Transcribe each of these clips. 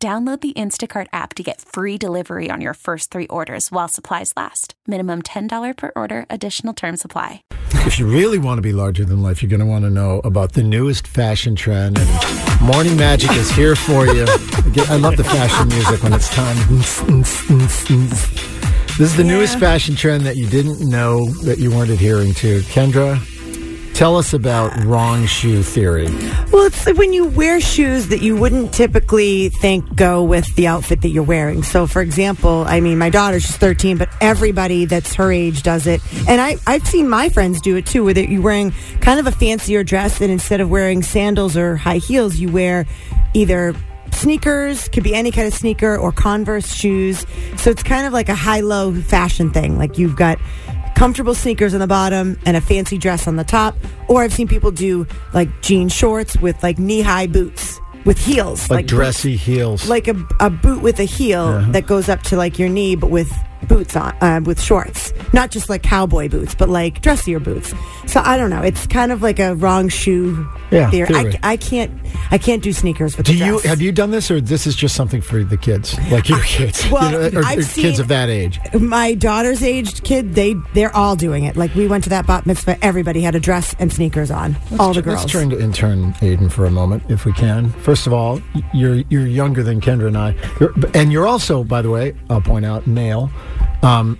Download the Instacart app to get free delivery on your first three orders while supplies last. Minimum $10 per order, additional term supply. If you really want to be larger than life, you're going to want to know about the newest fashion trend. And Morning Magic is here for you. I love the fashion music when it's time. This is the Yeah. newest fashion trend that you didn't know that you weren't adhering to. Kendra, tell us about wrong shoe theory. Well, it's when you wear shoes that you wouldn't typically think go with the outfit that you're wearing. So, for example, I mean, my daughter, she's 13, but everybody that's her age does it. And I, I've seen my friends do it too, where you're wearing kind of a fancier dress, and instead of wearing sandals or high heels, you wear either sneakers, could be any kind of sneaker, or Converse shoes. So it's kind of like a high low fashion thing. Like you've got comfortable sneakers on the bottom and a fancy dress on the top. Or I've seen people do like jean shorts with like knee high boots with heels. Like, dressy heels. Like a, a boot with a heel uh-huh. that goes up to like your knee, but with boots on, uh, with shorts. Not just like cowboy boots, but like dressier boots. So I don't know. It's kind of like a wrong shoe Yeah, theory. theory. I, I can't, I can't do sneakers with Do you have you done this, or this is just something for the kids, like your kids, well, you know, or, or kids of that age? my daughter's aged kid, they they're all doing it. Like we went to that bat mitzvah, everybody had a dress and sneakers on. all the girls. Let's turn to intern Aiden for a moment, if we can. First of all, you're you're younger than Kendra and I, you're, and you're also, by the way, I'll point out, male. Um,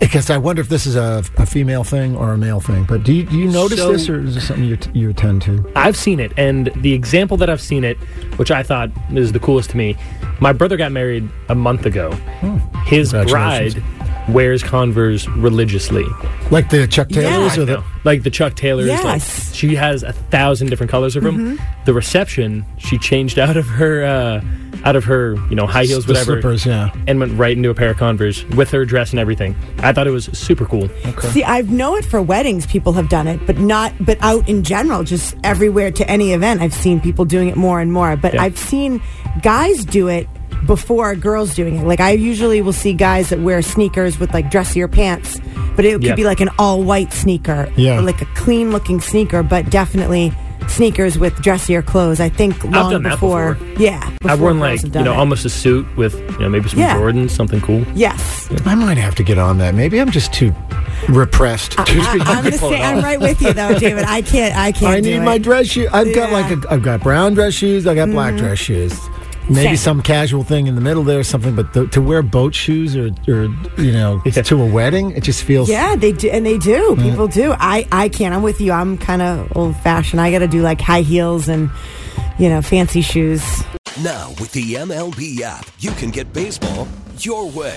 because I wonder if this is a, a female thing or a male thing. But do you, do you notice So- this, or is this something you, t- you tend to? I've seen it, and the example that I've seen it, which I thought is the coolest to me, my brother got married a month ago. His bride wears Converse religiously. Like the Chuck Taylors Yeah. or the like the Chuck Taylors. Yes. Like, she has a thousand different colors of them. The reception, she changed out of her, uh, out of her, you know, high heels, the whatever, slippers? Yeah. and went right into a pair of Converse with her dress and everything. I thought it was super cool. See, I know it for weddings. People have done it, but not, but out in general, just everywhere to any event. I've seen people doing it more and more. But Yeah. I've seen guys do it before girls doing it. Like I usually will see guys that wear sneakers with like dressier pants, but it could Yeah. be like an all white sneaker, Yeah. or like a clean looking sneaker, but definitely sneakers with dressier clothes. I think long done that before, before. yeah, I've worn like you know it. almost a suit with you know maybe some Yeah. Jordans, something cool. yes. I might have to get on that. Maybe I'm just too repressed. to be I, am to gonna say I'm right with you though, David. I can't. I can't. I do need it. my dress shoes. I've got like Yeah. Mm-hmm. a, I've got brown dress shoes. I got black dress shoes. Maybe Same. some casual thing in the middle there, or something. But the, to wear boat shoes or, or you know, Yeah. to a wedding, it just feels. Yeah, they do, and they do. Mm. People do. I, I can't. I'm with you. I'm kind of old fashioned. I got to do like high heels and, you know, fancy shoes. Now, with the MLB app, you can get baseball your way.